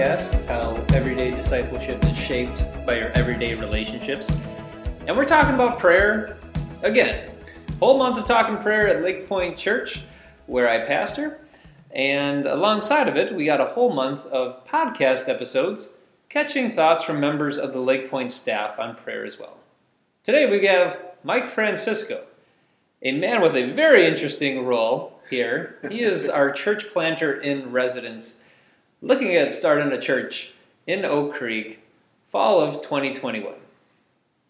podcast, how everyday discipleship is shaped by your everyday relationships. And we're talking about prayer again. Whole month of talking prayer at Lake Point Church, where I pastor. And alongside of it, we got a whole month of podcast episodes catching thoughts from members of the Lake Point staff on prayer as well. Today we have Mike Francisco, a man with a very interesting role here. He is our church planter in residence, looking at starting a church in Oak Creek, fall of 2021.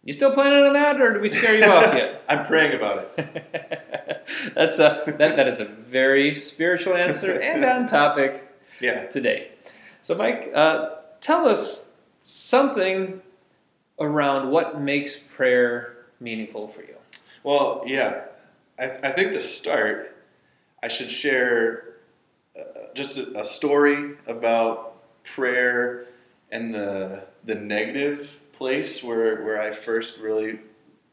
You still planning on that, or did we scare you off yet? I'm praying about it. That's a that, that is a very spiritual answer and on topic Yeah. today. So, Mike, uh, tell us something around what makes prayer meaningful for you. Well, yeah. I, I think to start, I should share uh, just a, a story about prayer and the the negative place where where I first really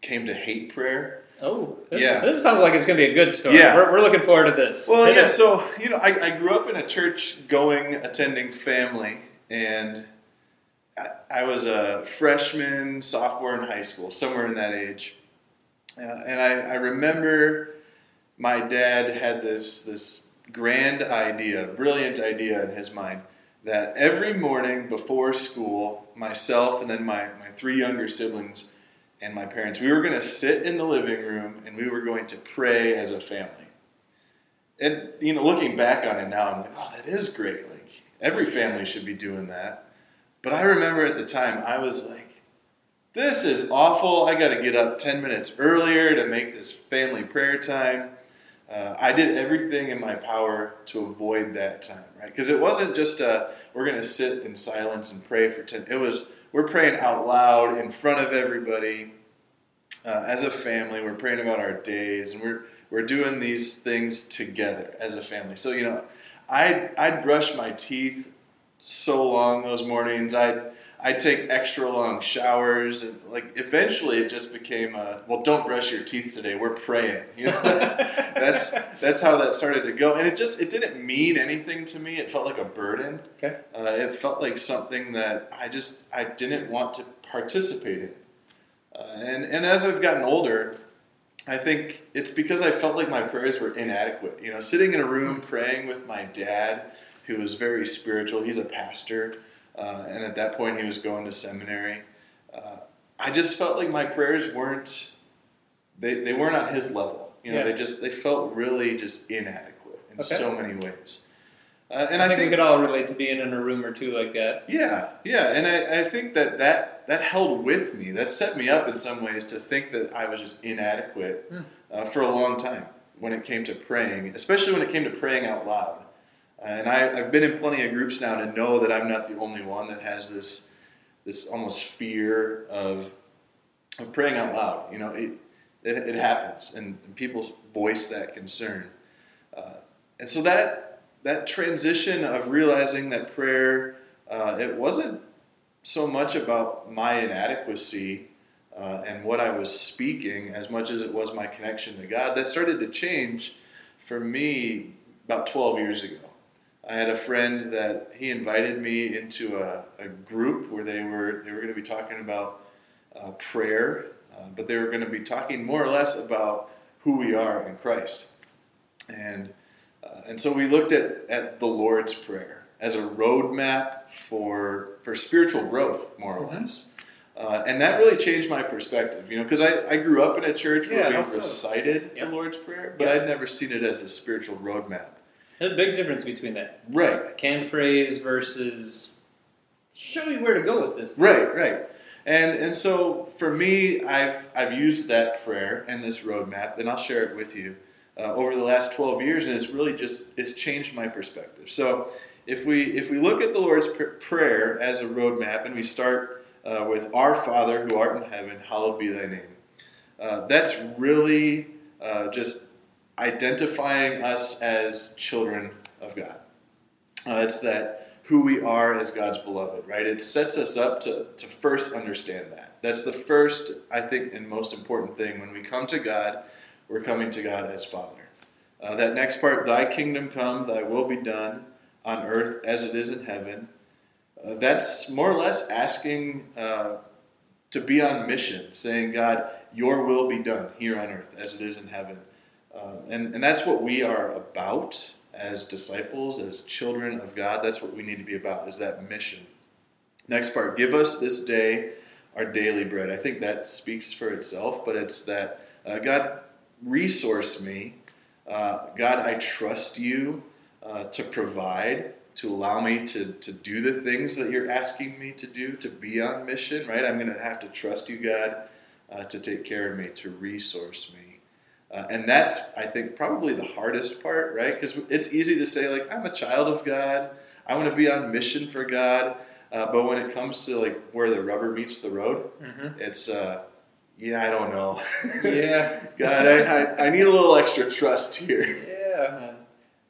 came to hate prayer. Oh, this, Yeah. this sounds like it's going to be a good story. Yeah. We're, we're looking forward to this. Well, yeah. So you know, I, I grew up in a church going, attending family, and I, I was a freshman, sophomore in high school, somewhere in that age. Uh, and I, I remember my dad had this this grand idea, brilliant idea in his mind that every morning before school, myself and then my, my three younger siblings and my parents, we were going to sit in the living room and we were going to pray as a family. And you know, looking back on it now, I'm like, oh, that is great. Like every family should be doing that. But I remember at the time, I was like, this is awful. I got to get up 10 minutes earlier to make this family prayer time. Uh, I did everything in my power to avoid that time, right? Because it wasn't just uh we're going to sit in silence and pray for 10. It was we're praying out loud in front of everybody uh, as a family. We're praying about our days, and we're we're doing these things together as a family. So you know, I I'd brush my teeth so long those mornings. I'd I'd take extra long showers, and like eventually it just became a well, don't brush your teeth today. We're praying. You know, that's that's how that started to go, and it just it didn't mean anything to me. It felt like a burden. Okay. Uh, it felt like something that I just I didn't want to participate in. Uh, and and as I've gotten older, I think it's because I felt like my prayers were inadequate. You know, sitting in a room praying with my dad, who was very spiritual. He's a pastor, uh, and at that point he was going to seminary. Uh, I just felt like my prayers weren't they, they weren't on his level. You know, Yeah. they just they felt really just inadequate in Okay. so many ways. Uh, and I, I, think, think we could all relate to being in a room or two like that. yeah, yeah, and I, I think that, that that held with me. That set me up in some ways to think that I was just inadequate Hmm. uh, for a long time when it came to praying, especially when it came to praying out loud. And I, I've been in plenty of groups now to know that I'm not the only one that has this this almost fear of of praying out loud. You know, it it, it happens, and, and people voice that concern. Uh, and so that that transition of realizing that prayer, uh, it wasn't so much about my inadequacy uh, and what I was speaking as much as it was my connection to God. That started to change for me about 12 years ago. I had a friend that he invited me into a, a group where they were they were going to be talking about uh, prayer, uh, but they were going to be talking more or less about who we are in Christ. And uh, and so we looked at, at the Lord's Prayer as a roadmap for for spiritual growth, more or Mhm. less. Uh, and that really changed my perspective, you know, because I, I grew up in a church where Yeah, we recited the Lord's Prayer, but. I'd never seen it as a spiritual roadmap. There's a big difference between that. Right, Canned phrase versus show you where to go with this. right, right. And and so for me, I've I've used that prayer and this roadmap, and I'll share it with you uh, over the last 12 years, and it's really just it's changed my perspective. So if we if we look at the Lord's pr- prayer as a roadmap, and we start uh, with Our Father who art in heaven, hallowed be Thy name. Uh, that's really uh, just identifying us as children of God. Uh, it's that who we are as God's beloved, right? It sets us up to, to first understand that. That's the first, I think, and most important thing. When we come to God, we're coming to God as Father. Uh, that next part, Thy kingdom come, Thy will be done on earth as it is in heaven. uh, that's more or less asking uh, to be on mission, saying, God, your will be done here on earth as it is in heaven. Um, and, and that's what we are about as disciples, as children of God. That's what we need to be about, is that mission. Next part, give us this day our daily bread. I think that speaks for itself, but it's that uh, God resource me. Uh, God, I trust you uh, to provide, to allow me to, to do the things that you're asking me to do, to be on mission, right? I'm going to have to trust you, God, uh, to take care of me, to resource me. Uh, and that's, I think, probably the hardest part, right? Because it's easy to say, like, I'm a child of God. I want to be on mission for God. Uh, but when it comes to like where the rubber meets the road, mm-hmm. it's uh, yeah, I don't know. Yeah, God, I, I, I, need a little extra trust here. Yeah,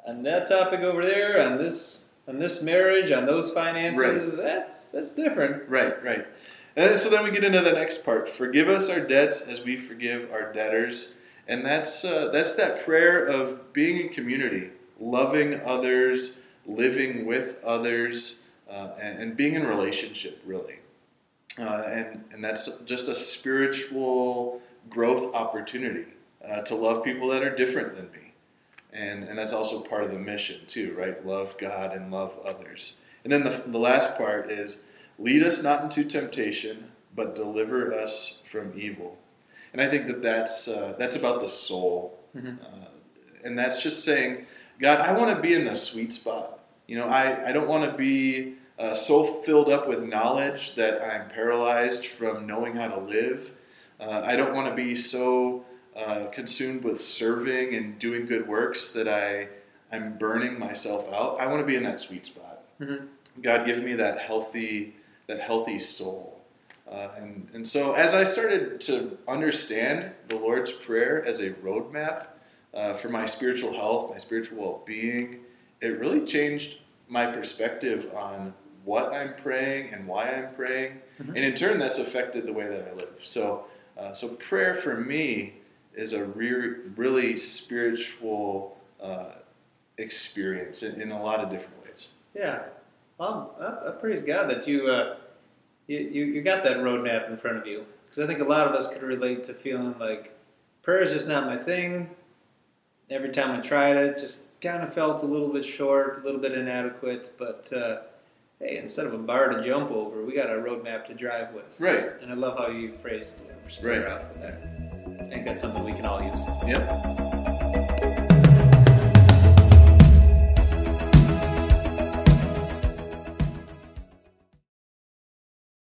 on that topic over there, on this on this marriage, on those finances, right. that's that's different. Right, right. And so then we get into the next part. Forgive us our debts as we forgive our debtors. And that's, uh, that's that prayer of being in community, loving others, living with others, uh, and, and, being in relationship, really. Uh, and, and that's just a spiritual growth opportunity uh, to love people that are different than me. And, and that's also part of the mission, too, right? Love God and love others. And then the, the last part is lead us not into temptation, but deliver us from evil. And I think that that's, uh, that's about the soul. Mm-hmm. Uh, and that's just saying, God, I want to be in the sweet spot. You know, I, I don't want to be uh, so filled up with knowledge that I'm paralyzed from knowing how to live. Uh, I don't want to be so uh, consumed with serving and doing good works that I, I'm burning myself out. I want to be in that sweet spot. Mm-hmm. God, give me that healthy, that healthy soul. Uh, and, and so, as I started to understand the Lord's Prayer as a roadmap uh, for my spiritual health, my spiritual well being, it really changed my perspective on what I'm praying and why I'm praying. Mm-hmm. And in turn, that's affected the way that I live. So, uh, so prayer for me is a re- really spiritual uh, experience in, in, a lot of different ways. Yeah. Well, I, I praise God that you uh, you, you, you got that roadmap in front of you. Because I think a lot of us could relate to feeling like prayer is just not my thing. Every time I tried it, just kind of felt a little bit short, a little bit inadequate. But uh, hey, instead of a bar to jump over, we got a roadmap to drive with. Right. And I love how you phrased the right. out there. I think that's something we can all use. Yep.